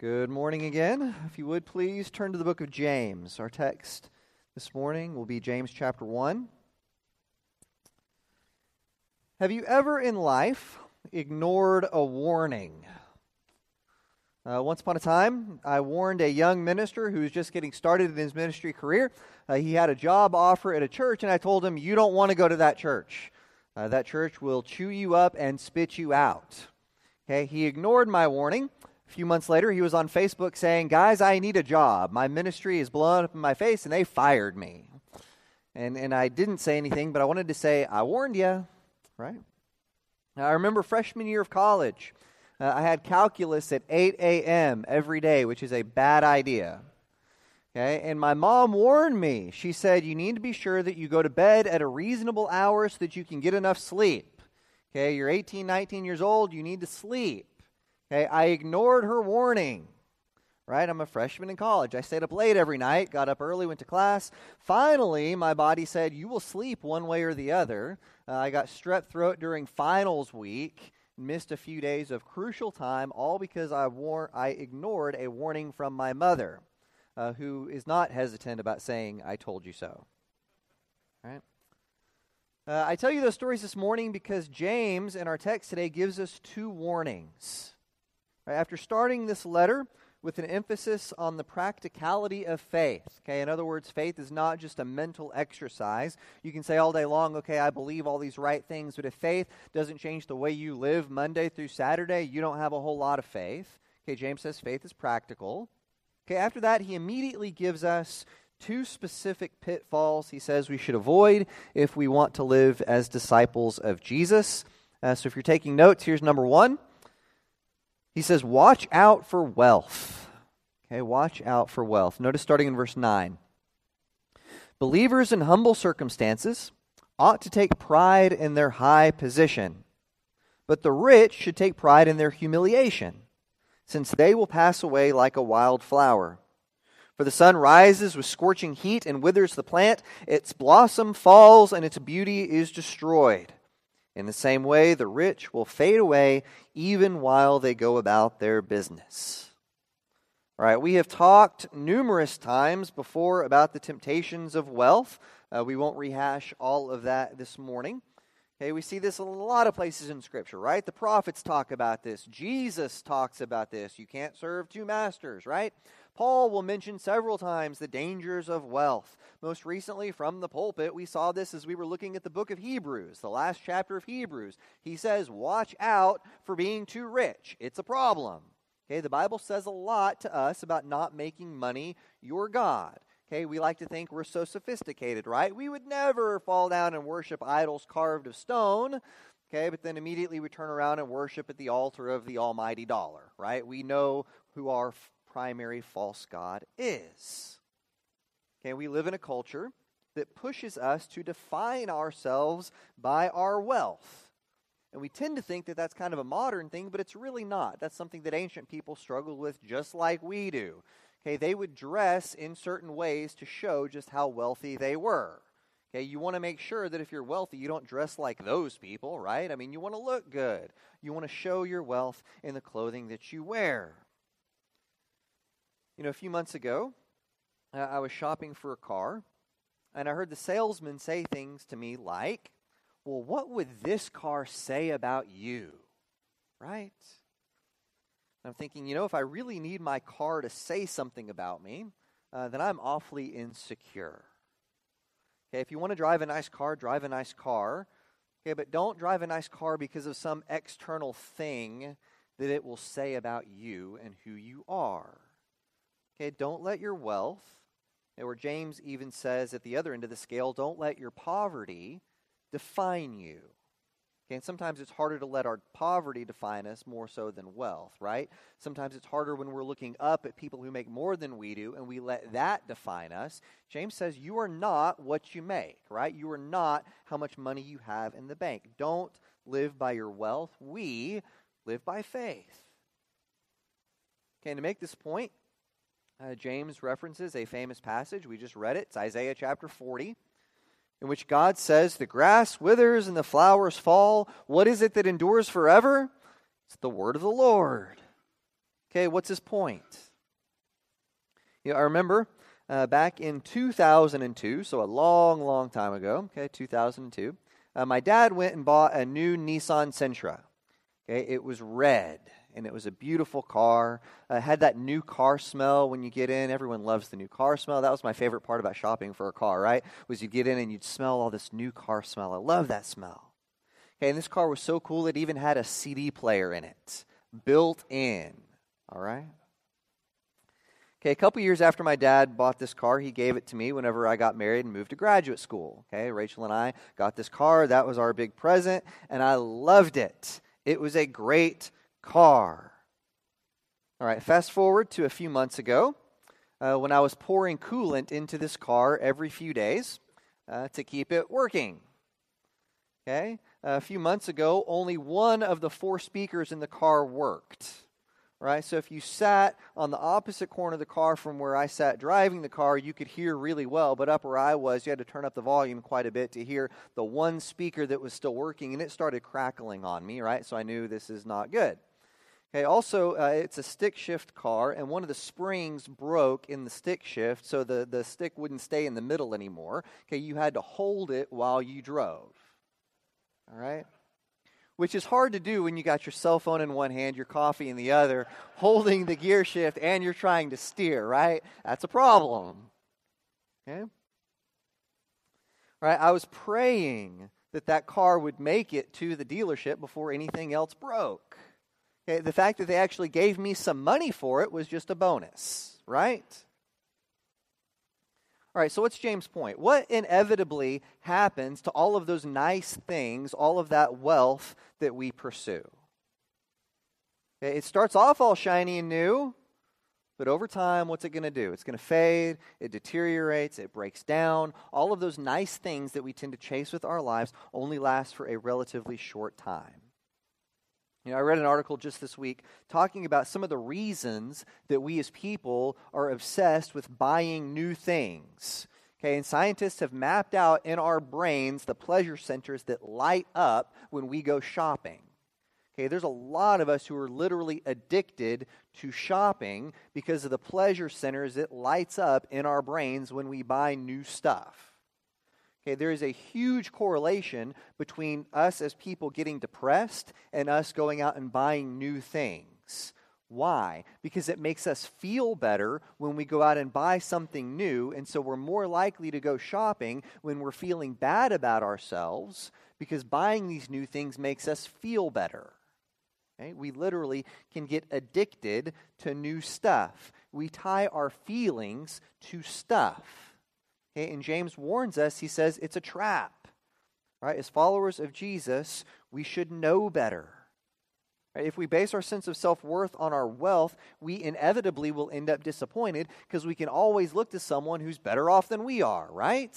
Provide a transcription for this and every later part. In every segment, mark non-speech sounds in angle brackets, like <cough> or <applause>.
Good morning again. If you would please turn to the book of James. Our text this morning will be James chapter 1. Have you ever in life ignored a warning? Uh, once upon a time, I warned a young minister who was just getting started in his ministry career. Uh, he had a job offer at a church, and I told him, You don't want to go to that church. Uh, that church will chew you up and spit you out. Okay, he ignored my warning. A few months later, he was on Facebook saying, Guys, I need a job. My ministry is blown up in my face, and they fired me. And, and I didn't say anything, but I wanted to say, I warned you, right? Now, I remember freshman year of college. Uh, I had calculus at 8 a.m. every day, which is a bad idea. Okay, and my mom warned me. She said, You need to be sure that you go to bed at a reasonable hour so that you can get enough sleep. Okay, you're 18, 19 years old, you need to sleep. Okay, I ignored her warning. Right? I'm a freshman in college. I stayed up late every night, got up early, went to class. Finally, my body said, You will sleep one way or the other. Uh, I got strep throat during finals week missed a few days of crucial time, all because I, war- I ignored a warning from my mother, uh, who is not hesitant about saying, I told you so. Right? Uh, I tell you those stories this morning because James, in our text today, gives us two warnings. After starting this letter, with an emphasis on the practicality of faith. Okay, in other words, faith is not just a mental exercise. You can say all day long, okay, I believe all these right things, but if faith doesn't change the way you live Monday through Saturday, you don't have a whole lot of faith. Okay, James says faith is practical. Okay, after that, he immediately gives us two specific pitfalls he says we should avoid if we want to live as disciples of Jesus. Uh, so if you're taking notes, here's number one. He says, Watch out for wealth. Okay, watch out for wealth. Notice starting in verse 9. Believers in humble circumstances ought to take pride in their high position, but the rich should take pride in their humiliation, since they will pass away like a wild flower. For the sun rises with scorching heat and withers the plant, its blossom falls, and its beauty is destroyed. In the same way, the rich will fade away even while they go about their business. All right, we have talked numerous times before about the temptations of wealth. Uh, we won't rehash all of that this morning. Okay, we see this a lot of places in Scripture, right? The prophets talk about this. Jesus talks about this. You can't serve two masters, right? Paul will mention several times the dangers of wealth. Most recently, from the pulpit, we saw this as we were looking at the book of Hebrews, the last chapter of Hebrews. He says, Watch out for being too rich. It's a problem. Okay, the Bible says a lot to us about not making money your God. Okay, we like to think we're so sophisticated, right? We would never fall down and worship idols carved of stone. Okay, but then immediately we turn around and worship at the altar of the almighty dollar, right? We know who our primary false God is. Okay, we live in a culture that pushes us to define ourselves by our wealth. And we tend to think that that's kind of a modern thing, but it's really not. That's something that ancient people struggled with just like we do. Okay, they would dress in certain ways to show just how wealthy they were. Okay, you want to make sure that if you're wealthy, you don't dress like those people, right? I mean, you want to look good. You want to show your wealth in the clothing that you wear. You know, a few months ago, uh, I was shopping for a car, and I heard the salesman say things to me like, Well, what would this car say about you? Right? I'm thinking, you know, if I really need my car to say something about me, uh, then I'm awfully insecure. Okay, if you want to drive a nice car, drive a nice car. Okay, but don't drive a nice car because of some external thing that it will say about you and who you are. Okay, don't let your wealth, or James even says at the other end of the scale, don't let your poverty define you. Okay, and sometimes it's harder to let our poverty define us more so than wealth, right? Sometimes it's harder when we're looking up at people who make more than we do and we let that define us. James says you are not what you make, right? You are not how much money you have in the bank. Don't live by your wealth. We live by faith. Okay, to make this point, uh, James references a famous passage. We just read it. It's Isaiah chapter 40, in which God says, The grass withers and the flowers fall. What is it that endures forever? It's the word of the Lord. Okay, what's his point? You know, I remember uh, back in 2002, so a long, long time ago, okay, 2002, uh, my dad went and bought a new Nissan Sentra. Okay, it was red and it was a beautiful car. Uh, had that new car smell when you get in. Everyone loves the new car smell. That was my favorite part about shopping for a car, right? Was you get in and you'd smell all this new car smell. I love that smell. Okay, and this car was so cool it even had a CD player in it, built in. All right? Okay, a couple years after my dad bought this car, he gave it to me whenever I got married and moved to graduate school. Okay, Rachel and I got this car. That was our big present, and I loved it. It was a great car. All right, fast forward to a few months ago uh, when I was pouring coolant into this car every few days uh, to keep it working. Okay, a few months ago, only one of the four speakers in the car worked. Right, so if you sat on the opposite corner of the car from where I sat driving the car, you could hear really well. But up where I was, you had to turn up the volume quite a bit to hear the one speaker that was still working, and it started crackling on me, right? So I knew this is not good. Okay, also, uh, it's a stick shift car, and one of the springs broke in the stick shift, so the, the stick wouldn't stay in the middle anymore. Okay, you had to hold it while you drove. All right? Which is hard to do when you got your cell phone in one hand, your coffee in the other, <laughs> holding the gear shift, and you're trying to steer, right? That's a problem. Okay? All right, I was praying that that car would make it to the dealership before anything else broke. Okay, the fact that they actually gave me some money for it was just a bonus, right? All right, so what's James' point? What inevitably happens to all of those nice things, all of that wealth that we pursue? Okay, it starts off all shiny and new, but over time, what's it going to do? It's going to fade, it deteriorates, it breaks down. All of those nice things that we tend to chase with our lives only last for a relatively short time. You know, I read an article just this week talking about some of the reasons that we as people are obsessed with buying new things. Okay, and scientists have mapped out in our brains the pleasure centers that light up when we go shopping. Okay, there's a lot of us who are literally addicted to shopping because of the pleasure centers it lights up in our brains when we buy new stuff. Okay, there is a huge correlation between us as people getting depressed and us going out and buying new things. Why? Because it makes us feel better when we go out and buy something new, and so we're more likely to go shopping when we're feeling bad about ourselves because buying these new things makes us feel better. Okay? We literally can get addicted to new stuff. We tie our feelings to stuff. Okay, and James warns us, he says it's a trap. Right? As followers of Jesus, we should know better. Right? If we base our sense of self worth on our wealth, we inevitably will end up disappointed because we can always look to someone who's better off than we are, right?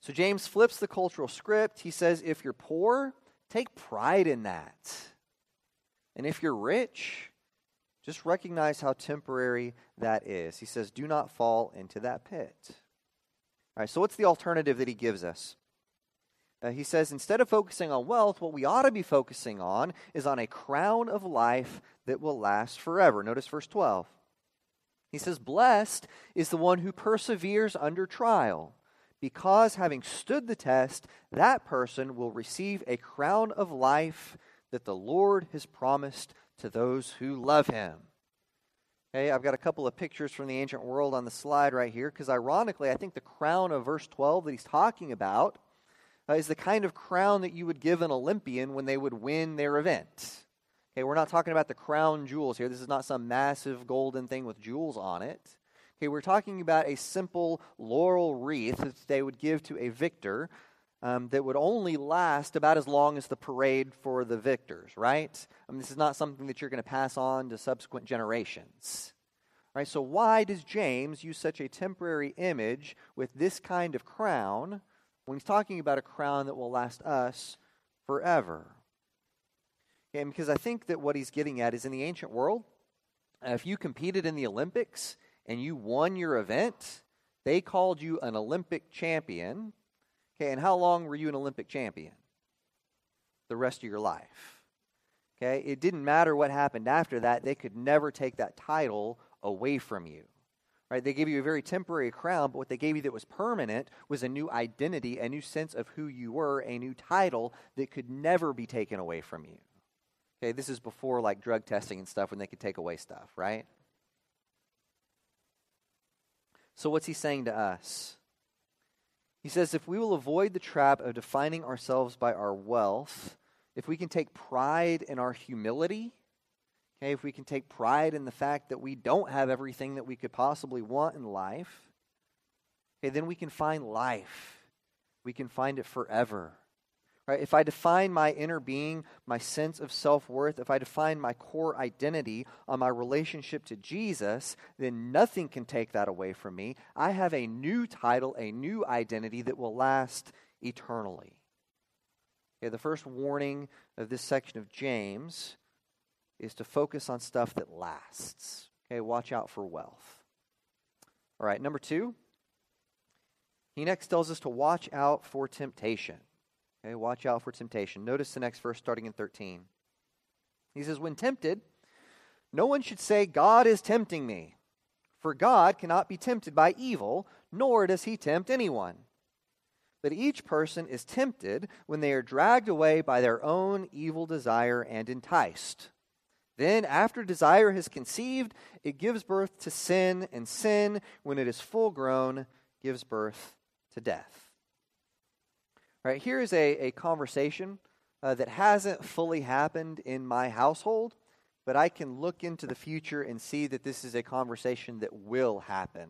So James flips the cultural script. He says, if you're poor, take pride in that. And if you're rich, just recognize how temporary that is. He says, do not fall into that pit. All right, so what's the alternative that he gives us? Uh, he says, instead of focusing on wealth, what we ought to be focusing on is on a crown of life that will last forever. Notice verse 12. He says, Blessed is the one who perseveres under trial, because having stood the test, that person will receive a crown of life that the Lord has promised to those who love him. Okay, I've got a couple of pictures from the ancient world on the slide right here because, ironically, I think the crown of verse 12 that he's talking about uh, is the kind of crown that you would give an Olympian when they would win their event. Okay, we're not talking about the crown jewels here. This is not some massive golden thing with jewels on it. Okay, we're talking about a simple laurel wreath that they would give to a victor um, that would only last about as long as the parade for the victors, right? I mean, this is not something that you're going to pass on to subsequent generations. Right? So, why does James use such a temporary image with this kind of crown when he's talking about a crown that will last us forever? Because I think that what he's getting at is in the ancient world, uh, if you competed in the Olympics and you won your event, they called you an Olympic champion Okay, and how long were you an Olympic champion? The rest of your life. Okay? It didn't matter what happened after that, they could never take that title away from you. Right? They gave you a very temporary crown, but what they gave you that was permanent was a new identity, a new sense of who you were, a new title that could never be taken away from you. Okay, this is before like drug testing and stuff when they could take away stuff, right? So what's he saying to us? He says if we will avoid the trap of defining ourselves by our wealth, if we can take pride in our humility, Okay, if we can take pride in the fact that we don't have everything that we could possibly want in life, okay, then we can find life. We can find it forever. Right? If I define my inner being, my sense of self worth, if I define my core identity on my relationship to Jesus, then nothing can take that away from me. I have a new title, a new identity that will last eternally. Okay, the first warning of this section of James is to focus on stuff that lasts. Okay, watch out for wealth. All right, number two, he next tells us to watch out for temptation. Okay, watch out for temptation. Notice the next verse starting in 13. He says, When tempted, no one should say, God is tempting me. For God cannot be tempted by evil, nor does he tempt anyone. But each person is tempted when they are dragged away by their own evil desire and enticed. Then, after desire has conceived, it gives birth to sin, and sin, when it is full grown, gives birth to death. Right here is a, a conversation uh, that hasn't fully happened in my household, but I can look into the future and see that this is a conversation that will happen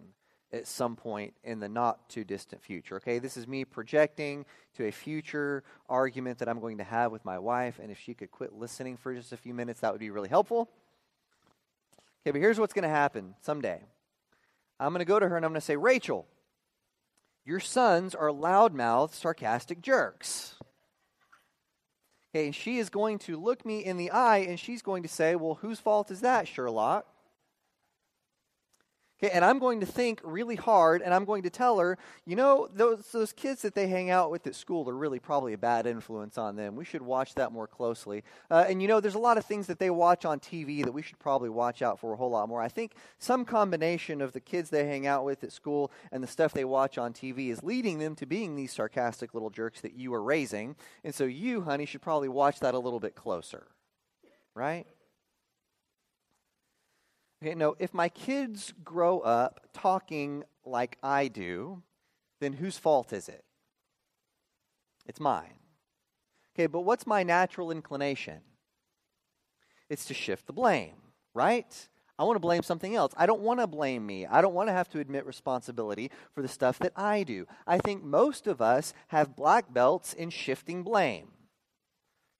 at some point in the not too distant future. Okay, this is me projecting to a future argument that I'm going to have with my wife, and if she could quit listening for just a few minutes, that would be really helpful. Okay, but here's what's going to happen someday. I'm going to go to her and I'm going to say, Rachel, your sons are loudmouthed, sarcastic jerks. Okay, and she is going to look me in the eye and she's going to say, Well, whose fault is that, Sherlock? Okay, and I'm going to think really hard and I'm going to tell her, you know, those, those kids that they hang out with at school are really probably a bad influence on them. We should watch that more closely. Uh, and, you know, there's a lot of things that they watch on TV that we should probably watch out for a whole lot more. I think some combination of the kids they hang out with at school and the stuff they watch on TV is leading them to being these sarcastic little jerks that you are raising. And so you, honey, should probably watch that a little bit closer. Right? Okay, no, if my kids grow up talking like I do, then whose fault is it? It's mine. Okay, but what's my natural inclination? It's to shift the blame, right? I want to blame something else. I don't want to blame me. I don't want to have to admit responsibility for the stuff that I do. I think most of us have black belts in shifting blame.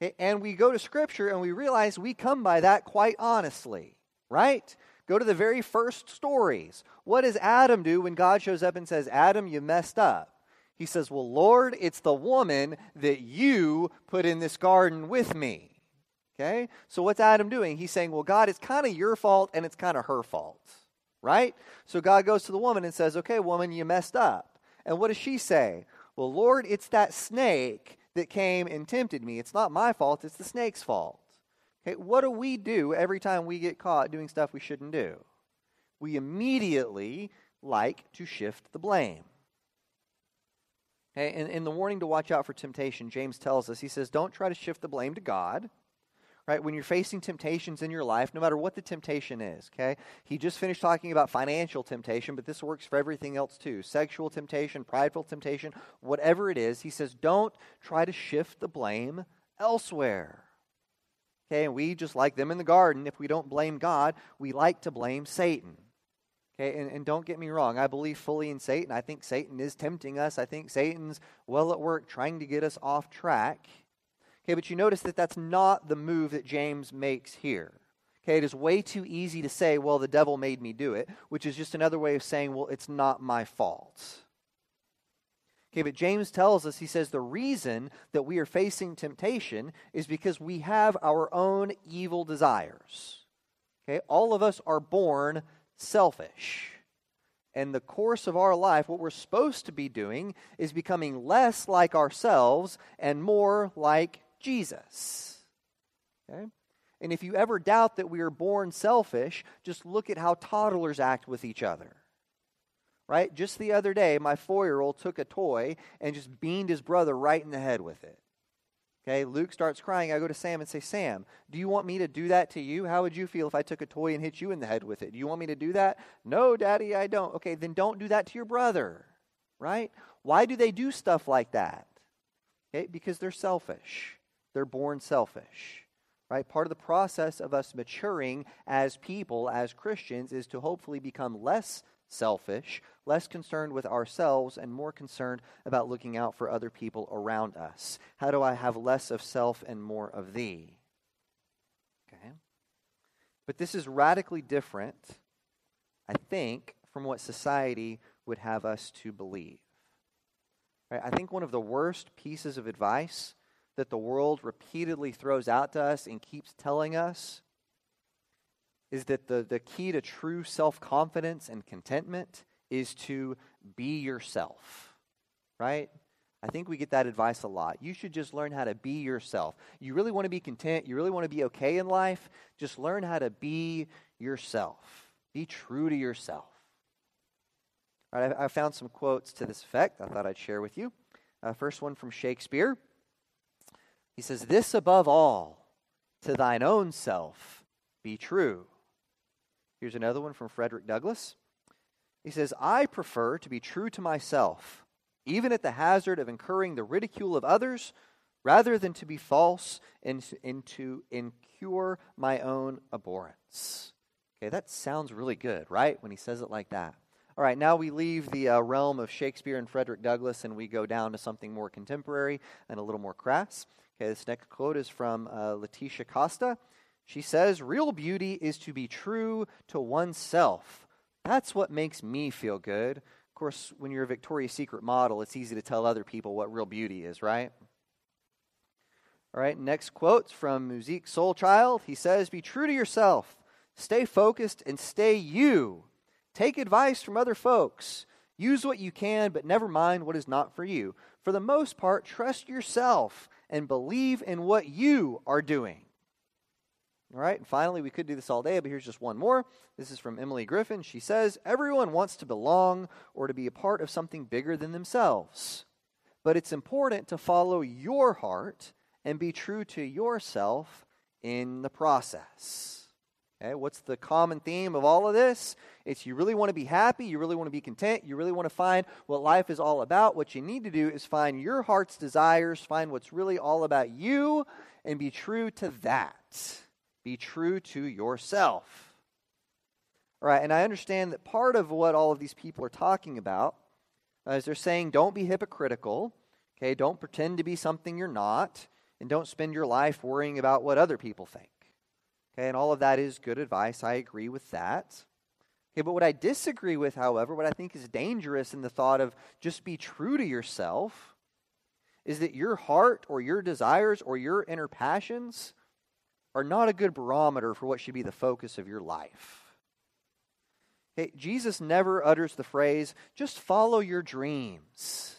Okay, and we go to Scripture and we realize we come by that quite honestly, right? Go to the very first stories. What does Adam do when God shows up and says, Adam, you messed up? He says, Well, Lord, it's the woman that you put in this garden with me. Okay? So what's Adam doing? He's saying, Well, God, it's kind of your fault and it's kind of her fault. Right? So God goes to the woman and says, Okay, woman, you messed up. And what does she say? Well, Lord, it's that snake that came and tempted me. It's not my fault, it's the snake's fault. Okay, what do we do every time we get caught doing stuff we shouldn't do? We immediately like to shift the blame. Okay, and in the warning to watch out for temptation, James tells us, he says, don't try to shift the blame to God. Right? When you're facing temptations in your life, no matter what the temptation is, okay? He just finished talking about financial temptation, but this works for everything else too. Sexual temptation, prideful temptation, whatever it is, he says, don't try to shift the blame elsewhere. Okay, and we, just like them in the garden, if we don't blame God, we like to blame Satan. Okay, and, and don't get me wrong, I believe fully in Satan. I think Satan is tempting us. I think Satan's well at work trying to get us off track. Okay, but you notice that that's not the move that James makes here. Okay, it is way too easy to say, well, the devil made me do it, which is just another way of saying, well, it's not my fault. Okay, but James tells us, he says, the reason that we are facing temptation is because we have our own evil desires. Okay, all of us are born selfish. And the course of our life, what we're supposed to be doing is becoming less like ourselves and more like Jesus. Okay? And if you ever doubt that we are born selfish, just look at how toddlers act with each other. Right? Just the other day, my four year old took a toy and just beamed his brother right in the head with it. Okay, Luke starts crying. I go to Sam and say, Sam, do you want me to do that to you? How would you feel if I took a toy and hit you in the head with it? Do you want me to do that? No, Daddy, I don't. Okay, then don't do that to your brother, right? Why do they do stuff like that? Okay, because they're selfish. They're born selfish, right? Part of the process of us maturing as people, as Christians, is to hopefully become less selfish, less concerned with ourselves, and more concerned about looking out for other people around us. How do I have less of self and more of thee? Okay. But this is radically different, I think, from what society would have us to believe. Right? I think one of the worst pieces of advice that the world repeatedly throws out to us and keeps telling us is that the, the key to true self confidence and contentment is to be yourself, right? I think we get that advice a lot. You should just learn how to be yourself. You really want to be content, you really want to be okay in life, just learn how to be yourself. Be true to yourself. All right, I, I found some quotes to this effect I thought I'd share with you. Uh, first one from Shakespeare. He says, This above all, to thine own self be true. Here's another one from Frederick Douglass. He says, I prefer to be true to myself, even at the hazard of incurring the ridicule of others, rather than to be false and, and to incur my own abhorrence. Okay, that sounds really good, right? When he says it like that. All right, now we leave the uh, realm of Shakespeare and Frederick Douglass and we go down to something more contemporary and a little more crass. Okay, this next quote is from uh, Laetitia Casta. She says, Real beauty is to be true to oneself. That's what makes me feel good. Of course, when you're a Victoria's Secret model, it's easy to tell other people what real beauty is, right? All right, next quote from Musiq Soulchild. He says, Be true to yourself, stay focused, and stay you. Take advice from other folks. Use what you can, but never mind what is not for you. For the most part, trust yourself and believe in what you are doing. All right, and finally, we could do this all day, but here's just one more. This is from Emily Griffin. She says, Everyone wants to belong or to be a part of something bigger than themselves. But it's important to follow your heart and be true to yourself in the process. Okay, what's the common theme of all of this? It's you really want to be happy, you really want to be content, you really want to find what life is all about. What you need to do is find your heart's desires, find what's really all about you, and be true to that. Be true to yourself. All right, and I understand that part of what all of these people are talking about uh, is they're saying don't be hypocritical, okay? Don't pretend to be something you're not, and don't spend your life worrying about what other people think. Okay, and all of that is good advice. I agree with that. Okay, but what I disagree with, however, what I think is dangerous in the thought of just be true to yourself, is that your heart or your desires or your inner passions are not a good barometer for what should be the focus of your life. Okay, Jesus never utters the phrase, just follow your dreams.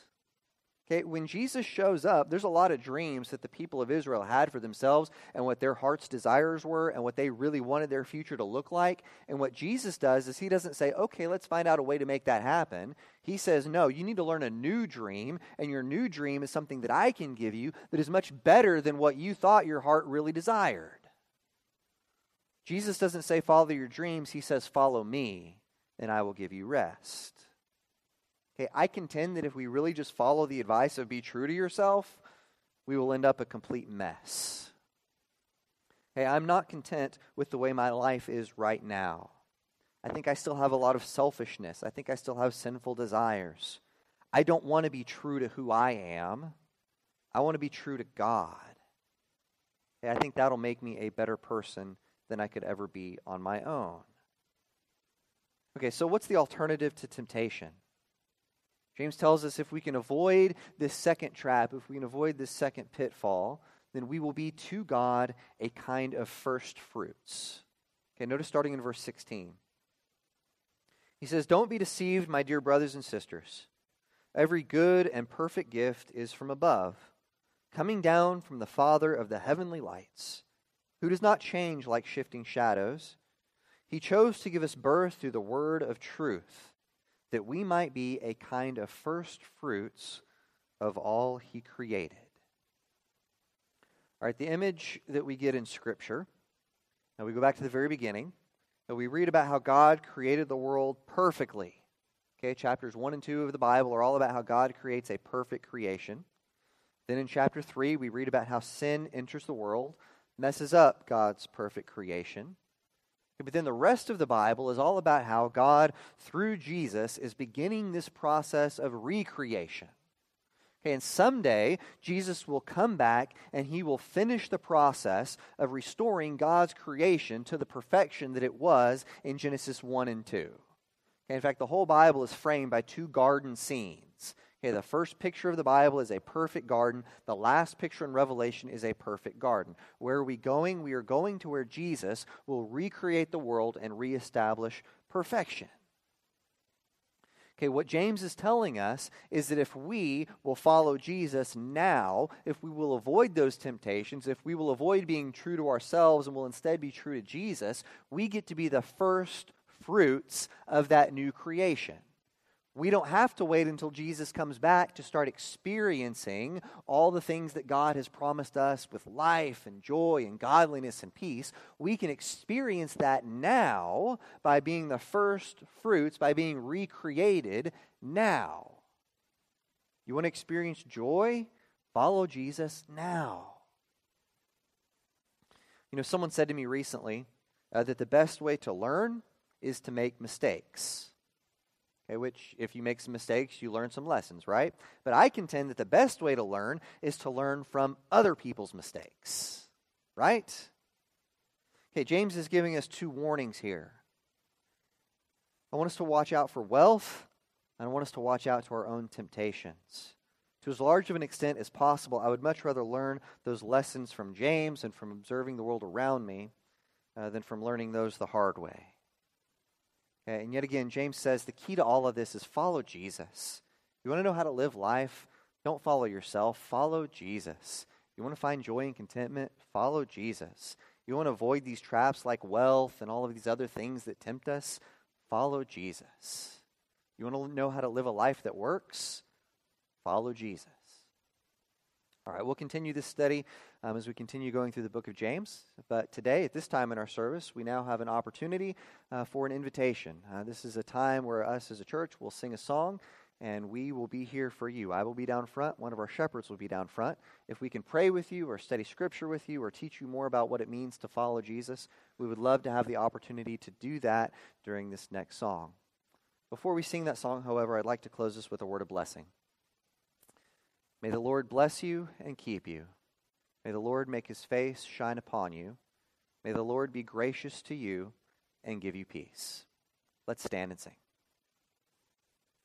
Okay, when Jesus shows up, there's a lot of dreams that the people of Israel had for themselves and what their heart's desires were and what they really wanted their future to look like. And what Jesus does is he doesn't say, okay, let's find out a way to make that happen. He says, no, you need to learn a new dream, and your new dream is something that I can give you that is much better than what you thought your heart really desired. Jesus doesn't say, follow your dreams. He says, follow me, and I will give you rest. Okay, I contend that if we really just follow the advice of be true to yourself, we will end up a complete mess. Hey, I'm not content with the way my life is right now. I think I still have a lot of selfishness. I think I still have sinful desires. I don't want to be true to who I am. I want to be true to God. Hey, I think that'll make me a better person than I could ever be on my own. Okay, so what's the alternative to temptation? James tells us if we can avoid this second trap, if we can avoid this second pitfall, then we will be to God a kind of first fruits. Okay, notice starting in verse 16. He says, Don't be deceived, my dear brothers and sisters. Every good and perfect gift is from above, coming down from the Father of the heavenly lights who does not change like shifting shadows. He chose to give us birth through the word of truth, that we might be a kind of first fruits of all he created. All right, the image that we get in Scripture, now we go back to the very beginning, and we read about how God created the world perfectly. Okay, chapters 1 and 2 of the Bible are all about how God creates a perfect creation. Then in chapter 3, we read about how sin enters the world messes up God's perfect creation. But then the rest of the Bible is all about how God, through Jesus, is beginning this process of recreation. Okay, and someday Jesus will come back and he will finish the process of restoring God's creation to the perfection that it was in Genesis 1 and 2. Okay, in fact, the whole Bible is framed by two garden scenes. Okay, the first picture of the Bible is a perfect garden. The last picture in Revelation is a perfect garden. Where are we going? We are going to where Jesus will recreate the world and reestablish perfection. Okay, what James is telling us is that if we will follow Jesus now, if we will avoid those temptations, if we will avoid being true to ourselves and will instead be true to Jesus, we get to be the first fruits of that new creation. We don't have to wait until Jesus comes back to start experiencing all the things that God has promised us with life and joy and godliness and peace. We can experience that now by being the first fruits, by being recreated now. You want to experience joy? Follow Jesus now. You know, someone said to me recently uh, that the best way to learn is to make mistakes. Okay, which, if you make some mistakes, you learn some lessons, right? But I contend that the best way to learn is to learn from other people's mistakes, right? Okay, James is giving us two warnings here. I want us to watch out for wealth, and I want us to watch out to our own temptations. To as large of an extent as possible, I would much rather learn those lessons from James and from observing the world around me uh, than from learning those the hard way. And yet again, James says the key to all of this is follow Jesus. You want to know how to live life? Don't follow yourself, follow Jesus. You want to find joy and contentment? Follow Jesus. You want to avoid these traps like wealth and all of these other things that tempt us? Follow Jesus. You want to know how to live a life that works? Follow Jesus. All right, we'll continue this study um, as we continue going through the book of James. But today, at this time in our service, we now have an opportunity uh, for an invitation. Uh, this is a time where us as a church will sing a song, and we will be here for you. I will be down front. One of our shepherds will be down front. If we can pray with you, or study scripture with you, or teach you more about what it means to follow Jesus, we would love to have the opportunity to do that during this next song. Before we sing that song, however, I'd like to close this with a word of blessing. May the Lord bless you and keep you. May the Lord make his face shine upon you. May the Lord be gracious to you and give you peace. Let's stand and sing.